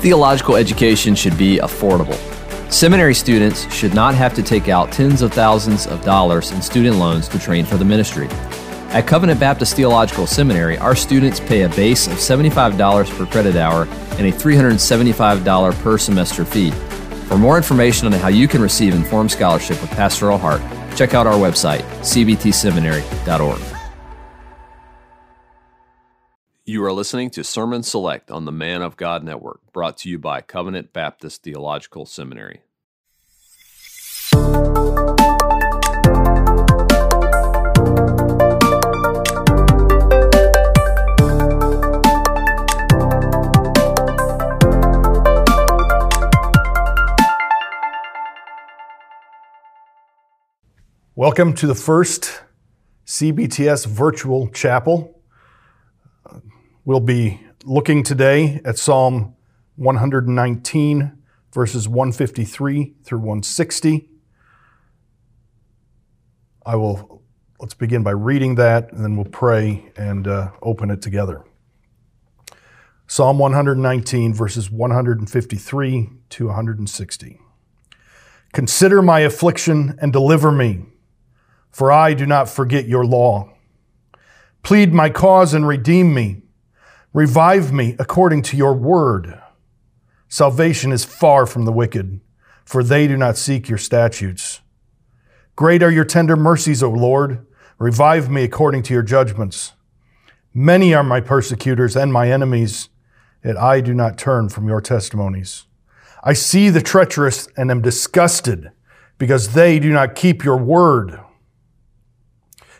Theological education should be affordable. Seminary students should not have to take out tens of thousands of dollars in student loans to train for the ministry. At Covenant Baptist Theological Seminary, our students pay a base of $75 per credit hour and a $375 per semester fee. For more information on how you can receive informed scholarship with Pastoral Heart, check out our website, cbtseminary.org. You are listening to Sermon Select on the Man of God Network, brought to you by Covenant Baptist Theological Seminary. Welcome to the first CBTS virtual chapel. We'll be looking today at Psalm 119, verses 153 through 160. I will, let's begin by reading that, and then we'll pray and uh, open it together. Psalm 119, verses 153 to 160. Consider my affliction and deliver me for I do not forget your law. Plead my cause and redeem me. Revive me according to your word. Salvation is far from the wicked, for they do not seek your statutes. Great are your tender mercies, O Lord. Revive me according to your judgments. Many are my persecutors and my enemies, yet I do not turn from your testimonies. I see the treacherous and am disgusted because they do not keep your word.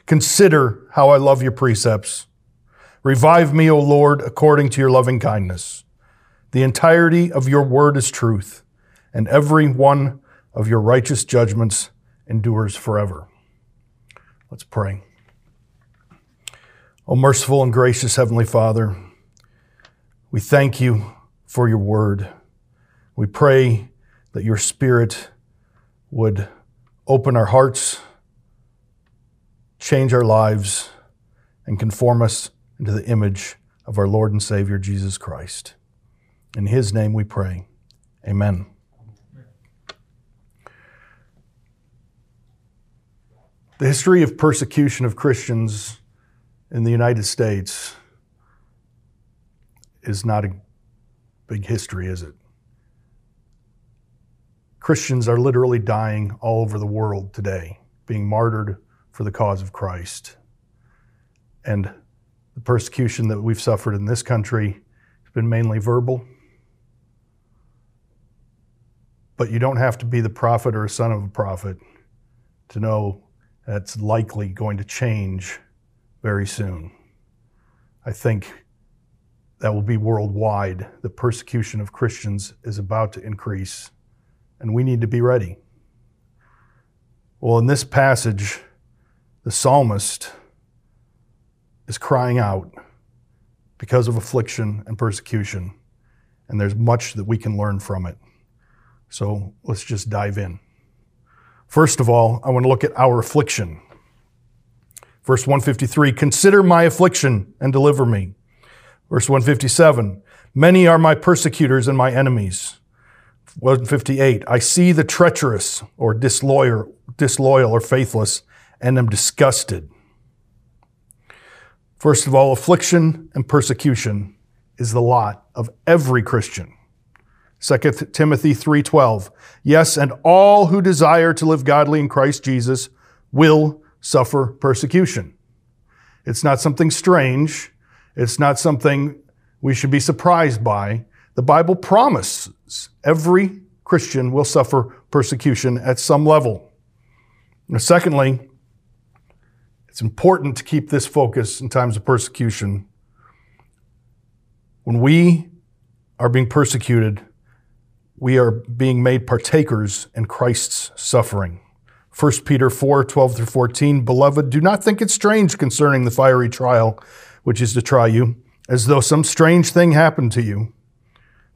Consider how I love your precepts. Revive me, O Lord, according to your loving kindness. The entirety of your word is truth, and every one of your righteous judgments endures forever. Let's pray. O merciful and gracious Heavenly Father, we thank you for your word. We pray that your Spirit would open our hearts change our lives, and conform us into the image of our Lord and Savior Jesus Christ. In His name we pray. Amen. The history of persecution of Christians in the United States is not a big history, is it? Christians are literally dying all over the world today, being martyred for the cause of Christ. And the persecution that we've suffered in this country has been mainly verbal. But you don't have to be the prophet or a son of a prophet to know that's likely going to change very soon. I think that will be worldwide. The persecution of Christians is about to increase, and we need to be ready. Well, in this passage, the psalmist is crying out because of affliction and persecution, and there's much that we can learn from it. So let's just dive in. First of all, I want to look at our affliction. Verse 153 Consider my affliction and deliver me. Verse 157 Many are my persecutors and my enemies. 158 I see the treacherous or disloyal, disloyal or faithless and am disgusted. First of all, affliction and persecution is the lot of every Christian. 2 Timothy 3:12 Yes, and all who desire to live godly in Christ Jesus will suffer persecution. It's not something strange. It's not something we should be surprised by. The Bible promises every Christian will suffer persecution at some level. Now, secondly, it's important to keep this focus in times of persecution. When we are being persecuted, we are being made partakers in Christ's suffering. 1 Peter 4 12 through 14. Beloved, do not think it strange concerning the fiery trial which is to try you, as though some strange thing happened to you.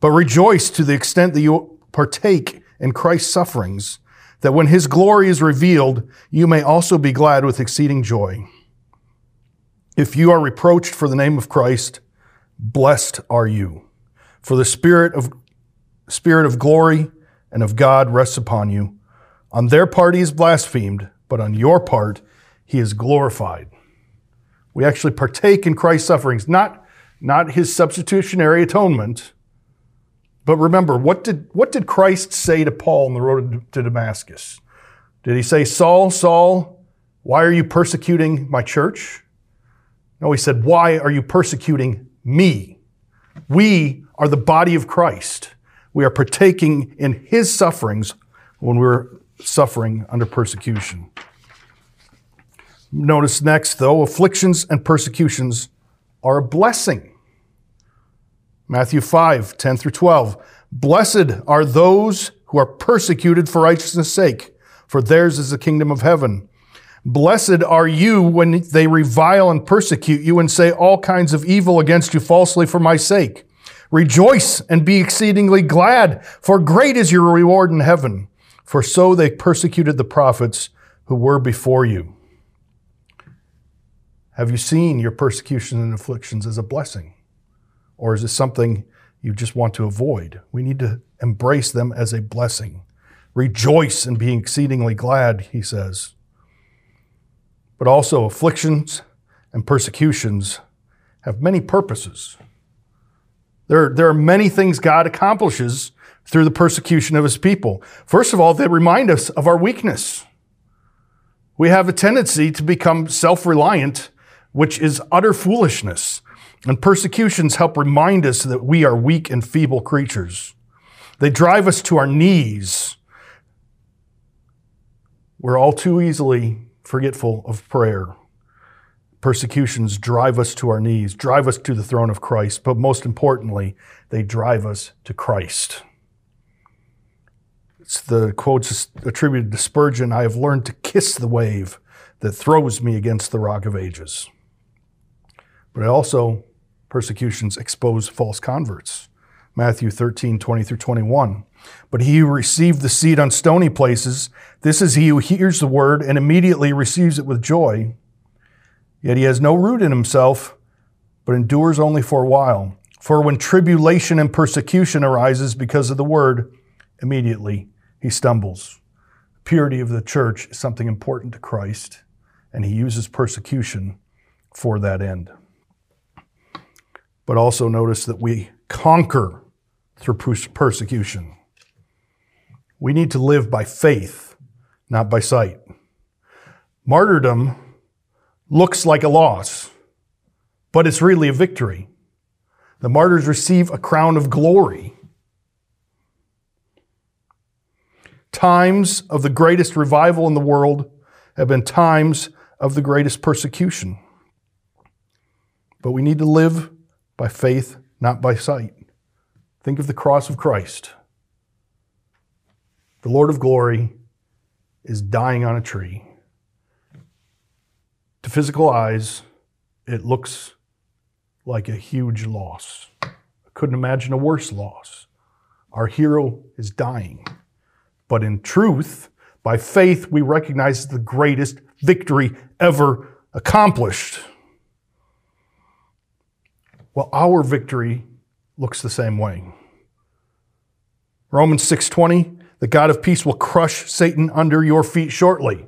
But rejoice to the extent that you partake in Christ's sufferings that when his glory is revealed, you may also be glad with exceeding joy. If you are reproached for the name of Christ, Blessed are you, for the spirit of spirit of glory and of God rests upon you. On their part he is blasphemed, but on your part he is glorified. We actually partake in Christ's sufferings, not, not his substitutionary atonement. But remember, what did, what did Christ say to Paul on the road to Damascus? Did he say, Saul, Saul, why are you persecuting my church? No, he said, Why are you persecuting me? We are the body of Christ. We are partaking in his sufferings when we're suffering under persecution. Notice next, though, afflictions and persecutions are a blessing. Matthew 5, 10 through 12. Blessed are those who are persecuted for righteousness' sake, for theirs is the kingdom of heaven. Blessed are you when they revile and persecute you and say all kinds of evil against you falsely for my sake. Rejoice and be exceedingly glad, for great is your reward in heaven. For so they persecuted the prophets who were before you. Have you seen your persecution and afflictions as a blessing? Or is it something you just want to avoid? We need to embrace them as a blessing. Rejoice and be exceedingly glad, he says. But also, afflictions and persecutions have many purposes. There, there are many things God accomplishes through the persecution of his people. First of all, they remind us of our weakness. We have a tendency to become self reliant which is utter foolishness. And persecutions help remind us that we are weak and feeble creatures. They drive us to our knees. We're all too easily forgetful of prayer. Persecutions drive us to our knees, drive us to the throne of Christ, but most importantly, they drive us to Christ. It's the quotes attributed to Spurgeon I have learned to kiss the wave that throws me against the rock of ages. But I also, persecutions expose false converts. Matthew 13, 20 through 21. But he who received the seed on stony places, this is he who hears the word and immediately receives it with joy. Yet he has no root in himself, but endures only for a while. For when tribulation and persecution arises because of the word, immediately he stumbles. Purity of the church is something important to Christ, and he uses persecution for that end but also notice that we conquer through persecution. We need to live by faith, not by sight. Martyrdom looks like a loss, but it's really a victory. The martyrs receive a crown of glory. Times of the greatest revival in the world have been times of the greatest persecution. But we need to live by faith, not by sight. Think of the cross of Christ. The Lord of glory is dying on a tree. To physical eyes, it looks like a huge loss. I couldn't imagine a worse loss. Our hero is dying. But in truth, by faith, we recognize the greatest victory ever accomplished. Well, our victory looks the same way. Romans 6:20, the God of peace will crush Satan under your feet shortly.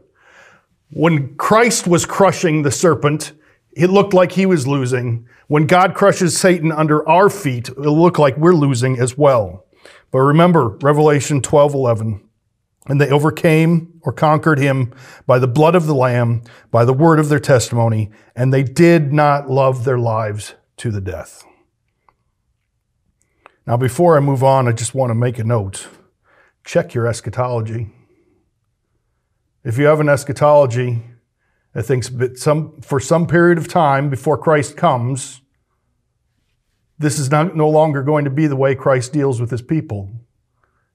When Christ was crushing the serpent, it looked like he was losing. When God crushes Satan under our feet, it'll look like we're losing as well. But remember Revelation 12:11, and they overcame or conquered him by the blood of the lamb, by the word of their testimony, and they did not love their lives to the death. Now, before I move on, I just want to make a note. Check your eschatology. If you have an eschatology that thinks that some, for some period of time before Christ comes, this is not, no longer going to be the way Christ deals with his people,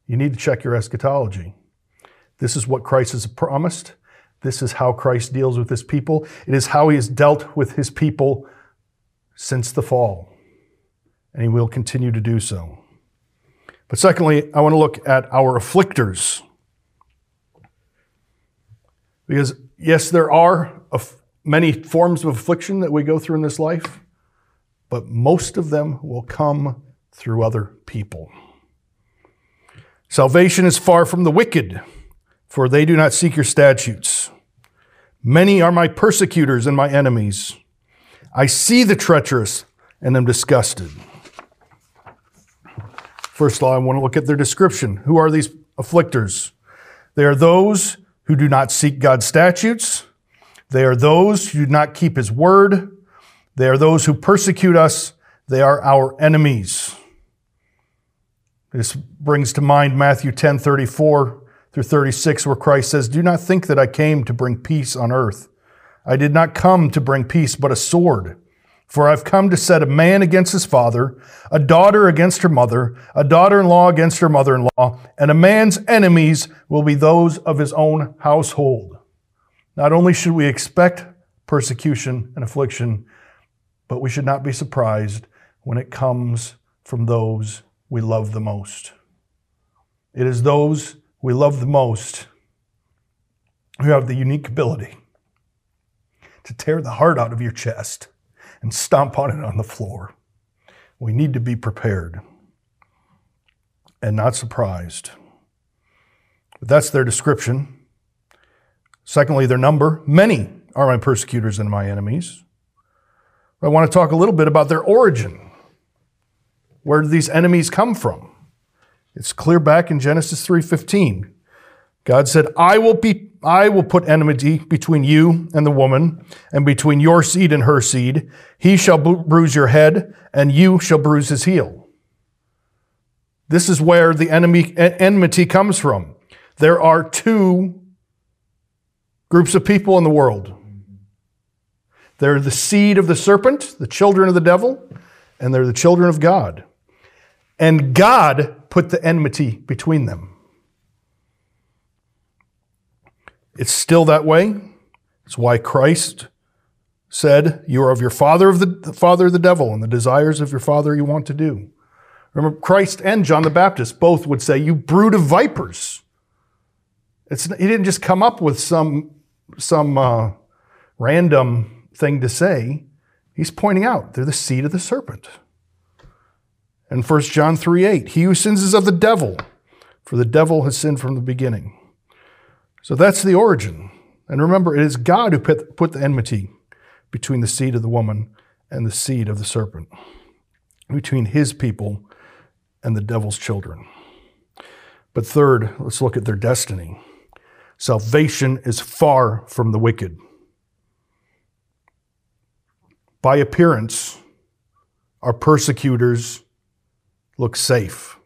you need to check your eschatology. This is what Christ has promised. This is how Christ deals with his people. It is how he has dealt with his people since the fall, and he will continue to do so. But secondly, I want to look at our afflictors. Because, yes, there are many forms of affliction that we go through in this life, but most of them will come through other people. Salvation is far from the wicked, for they do not seek your statutes. Many are my persecutors and my enemies. I see the treacherous and am disgusted. First of all, I want to look at their description. Who are these afflictors? They are those who do not seek God's statutes. They are those who do not keep his word. They are those who persecute us. They are our enemies. This brings to mind Matthew 10 34 through 36, where Christ says, Do not think that I came to bring peace on earth. I did not come to bring peace, but a sword. For I've come to set a man against his father, a daughter against her mother, a daughter in law against her mother in law, and a man's enemies will be those of his own household. Not only should we expect persecution and affliction, but we should not be surprised when it comes from those we love the most. It is those we love the most who have the unique ability to tear the heart out of your chest and stomp on it on the floor. We need to be prepared and not surprised. But that's their description. Secondly, their number. Many are my persecutors and my enemies. I want to talk a little bit about their origin. Where do these enemies come from? It's clear back in Genesis 3:15. God said, "I will be I will put enmity between you and the woman, and between your seed and her seed. He shall bruise your head, and you shall bruise his heel." This is where the enemy enmity comes from. There are two groups of people in the world. They're the seed of the serpent, the children of the devil, and they're the children of God. And God put the enmity between them. It's still that way. It's why Christ said, You are of your father of the, the father of the devil, and the desires of your father you want to do. Remember, Christ and John the Baptist both would say, You brood of vipers. It's, he didn't just come up with some, some uh, random thing to say. He's pointing out they're the seed of the serpent. And 1 John 3 8, he who sins is of the devil, for the devil has sinned from the beginning. So that's the origin. And remember, it is God who put the enmity between the seed of the woman and the seed of the serpent, between his people and the devil's children. But third, let's look at their destiny. Salvation is far from the wicked. By appearance, our persecutors look safe.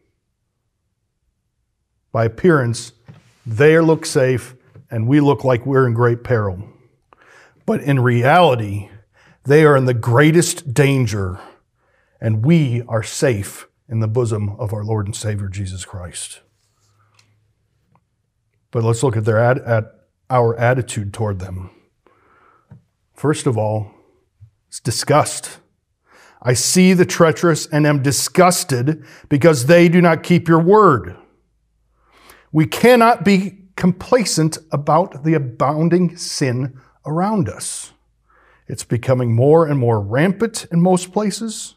By appearance, they look safe, and we look like we're in great peril. But in reality, they are in the greatest danger, and we are safe in the bosom of our Lord and Savior Jesus Christ. But let's look at, their ad, at our attitude toward them. First of all, it's disgust. I see the treacherous and am disgusted because they do not keep your word. We cannot be complacent about the abounding sin around us. It's becoming more and more rampant in most places.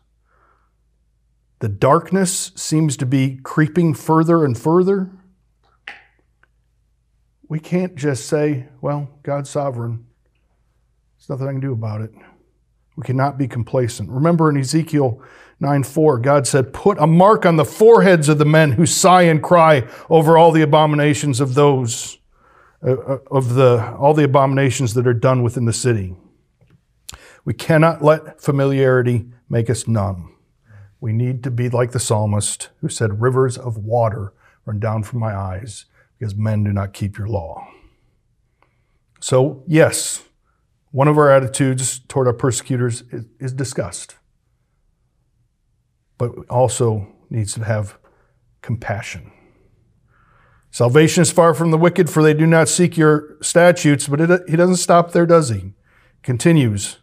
The darkness seems to be creeping further and further. We can't just say, well, God's sovereign. There's nothing I can do about it. We cannot be complacent. Remember in Ezekiel 9 4, God said, Put a mark on the foreheads of the men who sigh and cry over all the abominations of those, uh, uh, of the, all the abominations that are done within the city. We cannot let familiarity make us numb. We need to be like the psalmist who said, Rivers of water run down from my eyes because men do not keep your law. So, yes, one of our attitudes toward our persecutors is, is disgust but also needs to have compassion. Salvation is far from the wicked, for they do not seek your statutes. But it, he doesn't stop there, does he? Continues.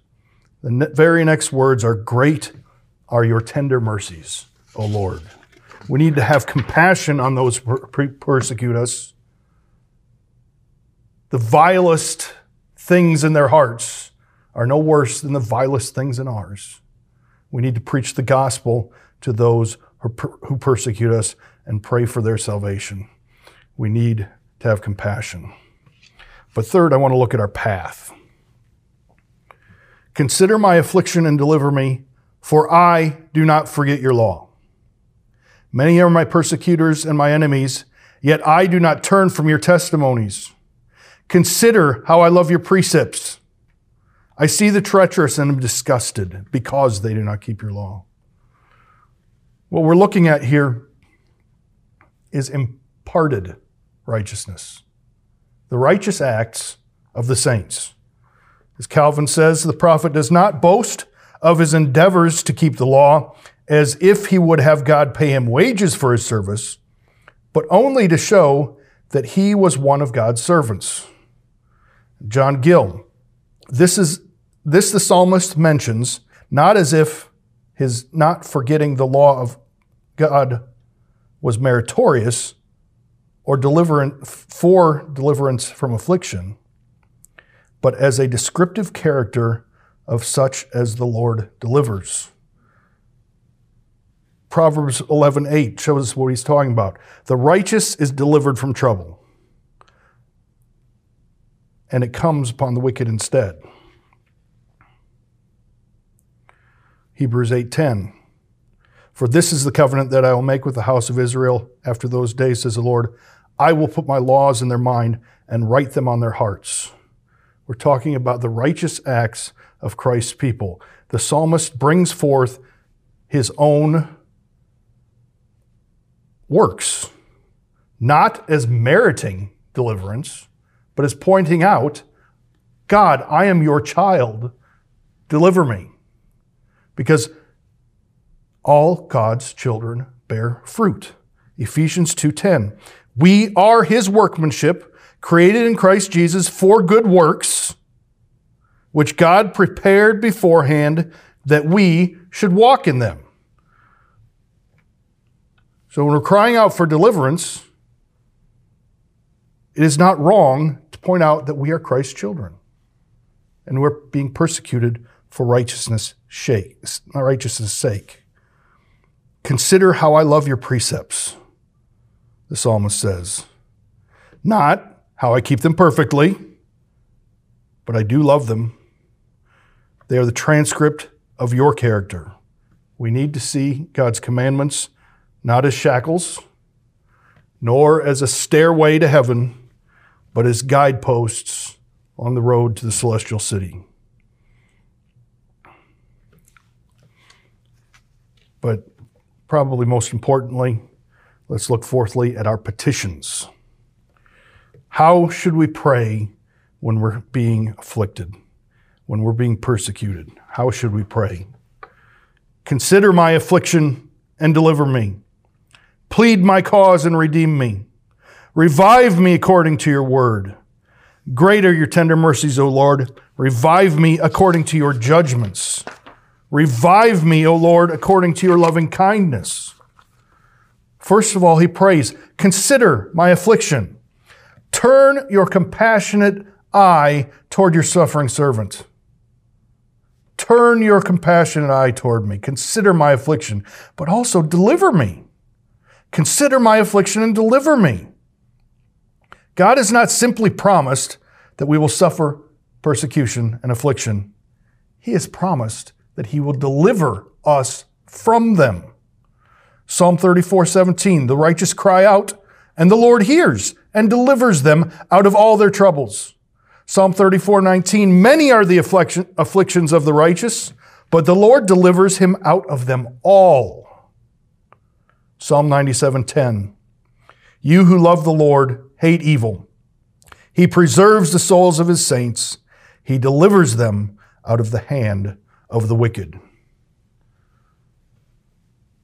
The very next words are Great are your tender mercies, O Lord. We need to have compassion on those who persecute us. The vilest things in their hearts are no worse than the vilest things in ours. We need to preach the gospel to those who persecute us and pray for their salvation. We need to have compassion. But third, I want to look at our path. Consider my affliction and deliver me, for I do not forget your law. Many are my persecutors and my enemies, yet I do not turn from your testimonies. Consider how I love your precepts. I see the treacherous and am disgusted because they do not keep your law. What we're looking at here is imparted righteousness, the righteous acts of the saints. As Calvin says, the prophet does not boast of his endeavors to keep the law as if he would have God pay him wages for his service, but only to show that he was one of God's servants. John Gill, this is this the psalmist mentions not as if his not forgetting the law of God was meritorious or deliverance for deliverance from affliction, but as a descriptive character of such as the Lord delivers. Proverbs 11:8 shows what he's talking about. The righteous is delivered from trouble, and it comes upon the wicked instead. Hebrews 8:10 For this is the covenant that I will make with the house of Israel after those days says the Lord I will put my laws in their mind and write them on their hearts. We're talking about the righteous acts of Christ's people. The psalmist brings forth his own works, not as meriting deliverance, but is pointing out, God, I am your child, deliver me. Because all God's children bear fruit. Ephesians 2:10. We are his workmanship, created in Christ Jesus for good works, which God prepared beforehand that we should walk in them. So when we're crying out for deliverance, it is not wrong point out that we are Christ's children and we're being persecuted for righteousness' sake. Consider how I love your precepts, the psalmist says. Not how I keep them perfectly, but I do love them. They are the transcript of your character. We need to see God's commandments not as shackles, nor as a stairway to heaven, but as guideposts on the road to the celestial city. But probably most importantly, let's look fourthly at our petitions. How should we pray when we're being afflicted, when we're being persecuted? How should we pray? Consider my affliction and deliver me. Plead my cause and redeem me. Revive me according to your word. Great are your tender mercies, O Lord. Revive me according to your judgments. Revive me, O Lord, according to your loving kindness. First of all, he prays, Consider my affliction. Turn your compassionate eye toward your suffering servant. Turn your compassionate eye toward me. Consider my affliction, but also deliver me. Consider my affliction and deliver me. God has not simply promised that we will suffer persecution and affliction. He has promised that He will deliver us from them. Psalm 34 17, the righteous cry out, and the Lord hears and delivers them out of all their troubles. Psalm 34 19, many are the afflictions of the righteous, but the Lord delivers him out of them all. Psalm 97:10. You who love the Lord hate evil. He preserves the souls of his saints. He delivers them out of the hand of the wicked.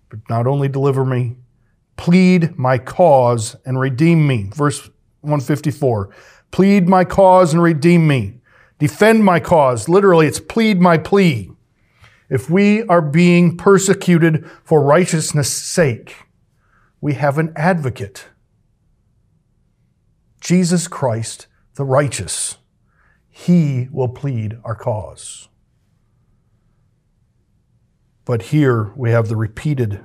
But not only deliver me, plead my cause and redeem me. Verse 154. Plead my cause and redeem me. Defend my cause. Literally, it's plead my plea. If we are being persecuted for righteousness' sake, we have an advocate Jesus Christ, the righteous. He will plead our cause. But here we have the repeated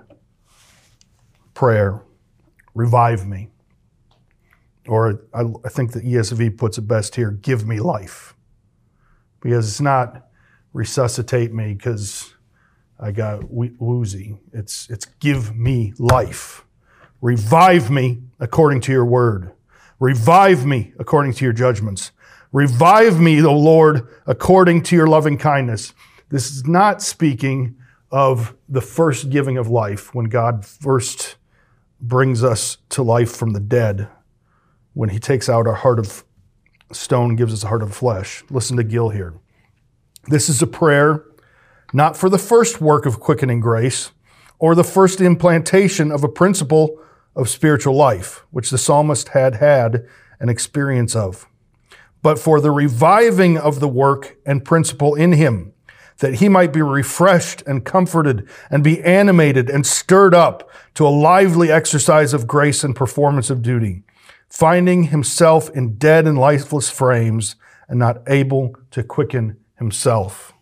prayer revive me. Or I, I think the ESV puts it best here give me life. Because it's not resuscitate me because I got woozy. It's, it's give me life. Revive me according to your word. Revive me according to your judgments. Revive me, O Lord, according to your loving kindness. This is not speaking of the first giving of life when God first brings us to life from the dead, when he takes out our heart of stone gives us a heart of flesh. Listen to Gill here. This is a prayer not for the first work of quickening grace or the first implantation of a principle of spiritual life, which the psalmist had had an experience of, but for the reviving of the work and principle in him, that he might be refreshed and comforted and be animated and stirred up to a lively exercise of grace and performance of duty, finding himself in dead and lifeless frames and not able to quicken himself.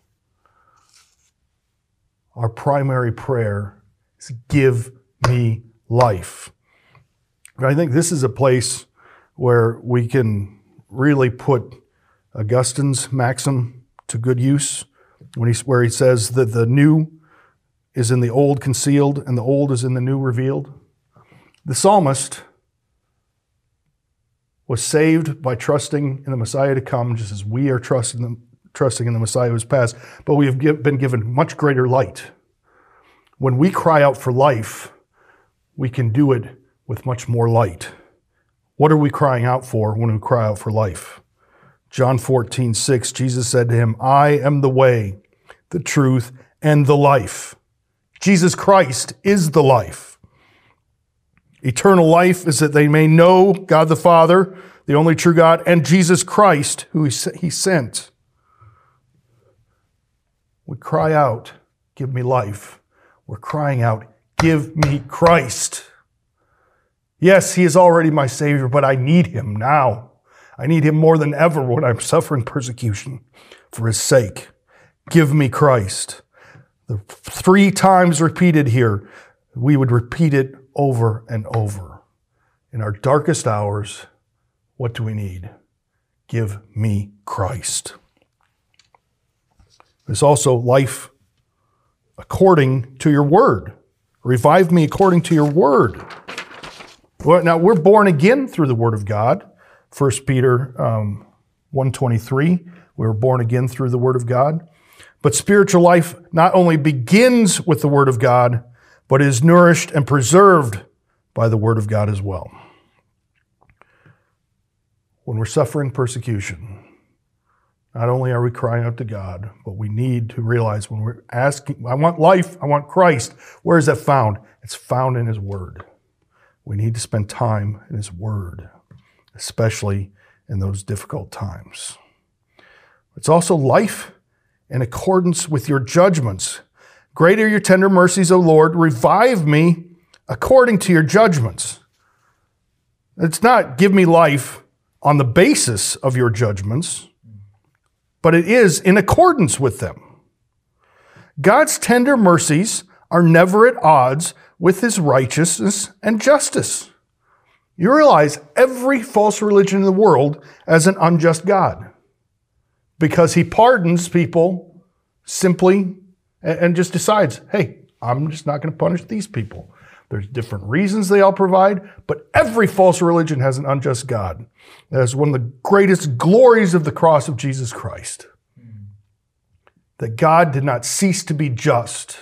Our primary prayer is give me life. I think this is a place where we can really put Augustine's maxim to good use when he, where he says that the new is in the old concealed and the old is in the new revealed. The psalmist was saved by trusting in the Messiah to come, just as we are trusting, trusting in the Messiah who has passed, but we have give, been given much greater light. When we cry out for life, we can do it with much more light. What are we crying out for when we cry out for life? John 14, 6, Jesus said to him, I am the way, the truth, and the life. Jesus Christ is the life. Eternal life is that they may know God the Father, the only true God, and Jesus Christ, who he sent. We cry out, Give me life. We're crying out, Give me Christ. Yes, He is already my Savior, but I need Him now. I need Him more than ever when I'm suffering persecution for His sake. Give me Christ. The three times repeated here, we would repeat it over and over. In our darkest hours, what do we need? Give me Christ. There's also life according to your word. Revive me according to your word. Now we're born again through the Word of God. 1 Peter um, 123, we were born again through the Word of God. But spiritual life not only begins with the Word of God, but is nourished and preserved by the Word of God as well. When we're suffering persecution, not only are we crying out to God, but we need to realize when we're asking, I want life, I want Christ, where is that found? It's found in His Word. We need to spend time in His Word, especially in those difficult times. It's also life in accordance with your judgments. Great are your tender mercies, O Lord. Revive me according to your judgments. It's not give me life on the basis of your judgments, but it is in accordance with them. God's tender mercies are never at odds with his righteousness and justice. You realize every false religion in the world as an unjust God because he pardons people simply and just decides, hey, I'm just not going to punish these people. There's different reasons they all provide, but every false religion has an unjust God. That is one of the greatest glories of the cross of Jesus Christ. That God did not cease to be just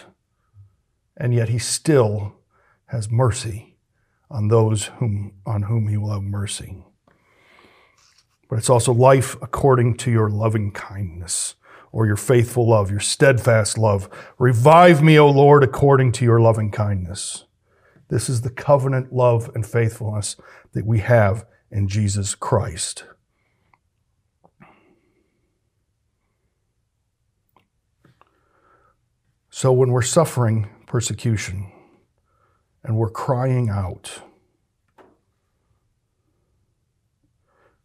and yet he still has mercy on those whom, on whom he will have mercy. But it's also life according to your loving kindness or your faithful love, your steadfast love. Revive me, O Lord, according to your loving kindness. This is the covenant love and faithfulness that we have in Jesus Christ. So when we're suffering persecution and we're crying out,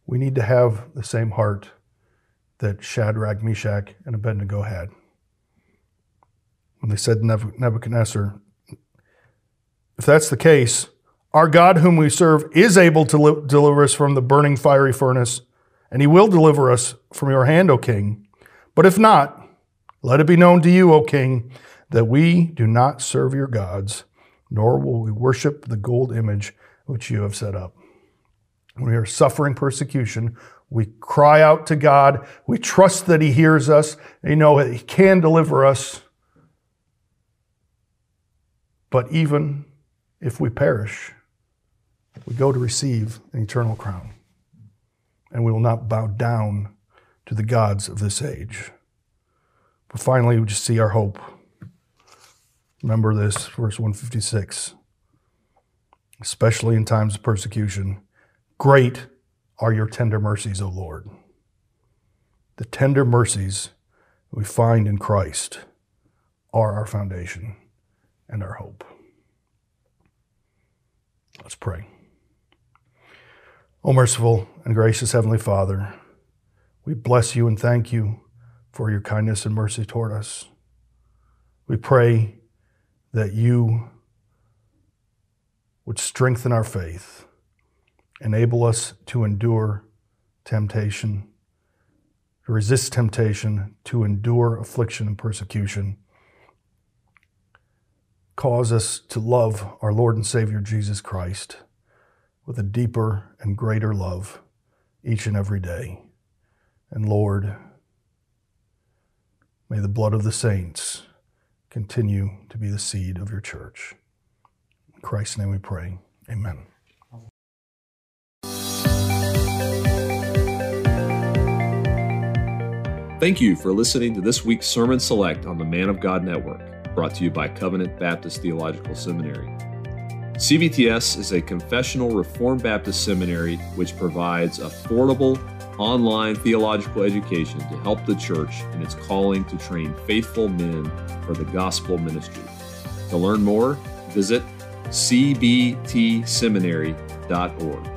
we need to have the same heart that Shadrach, Meshach, and Abednego had. when they said Nebuchadnezzar, If that's the case, our God, whom we serve, is able to li- deliver us from the burning fiery furnace, and he will deliver us from your hand, O king. But if not, let it be known to you, O king, that we do not serve your gods, nor will we worship the gold image which you have set up. When we are suffering persecution, we cry out to God. We trust that He hears us. We know that He can deliver us. But even if we perish, we go to receive an eternal crown. And we will not bow down to the gods of this age. But finally, we just see our hope. Remember this, verse 156. Especially in times of persecution, great are your tender mercies, O Lord. The tender mercies we find in Christ are our foundation and our hope. Let's pray. O merciful and gracious Heavenly Father, we bless you and thank you for your kindness and mercy toward us. We pray that you would strengthen our faith, enable us to endure temptation, to resist temptation, to endure affliction and persecution. Cause us to love our Lord and Savior Jesus Christ with a deeper and greater love each and every day. And Lord, may the blood of the saints continue to be the seed of your church. In Christ's name we pray. Amen. Thank you for listening to this week's Sermon Select on the Man of God Network, brought to you by Covenant Baptist Theological Seminary. CBTS is a confessional Reformed Baptist seminary which provides affordable online theological education to help the church in its calling to train faithful men for the gospel ministry. To learn more, visit cbtseminary.org.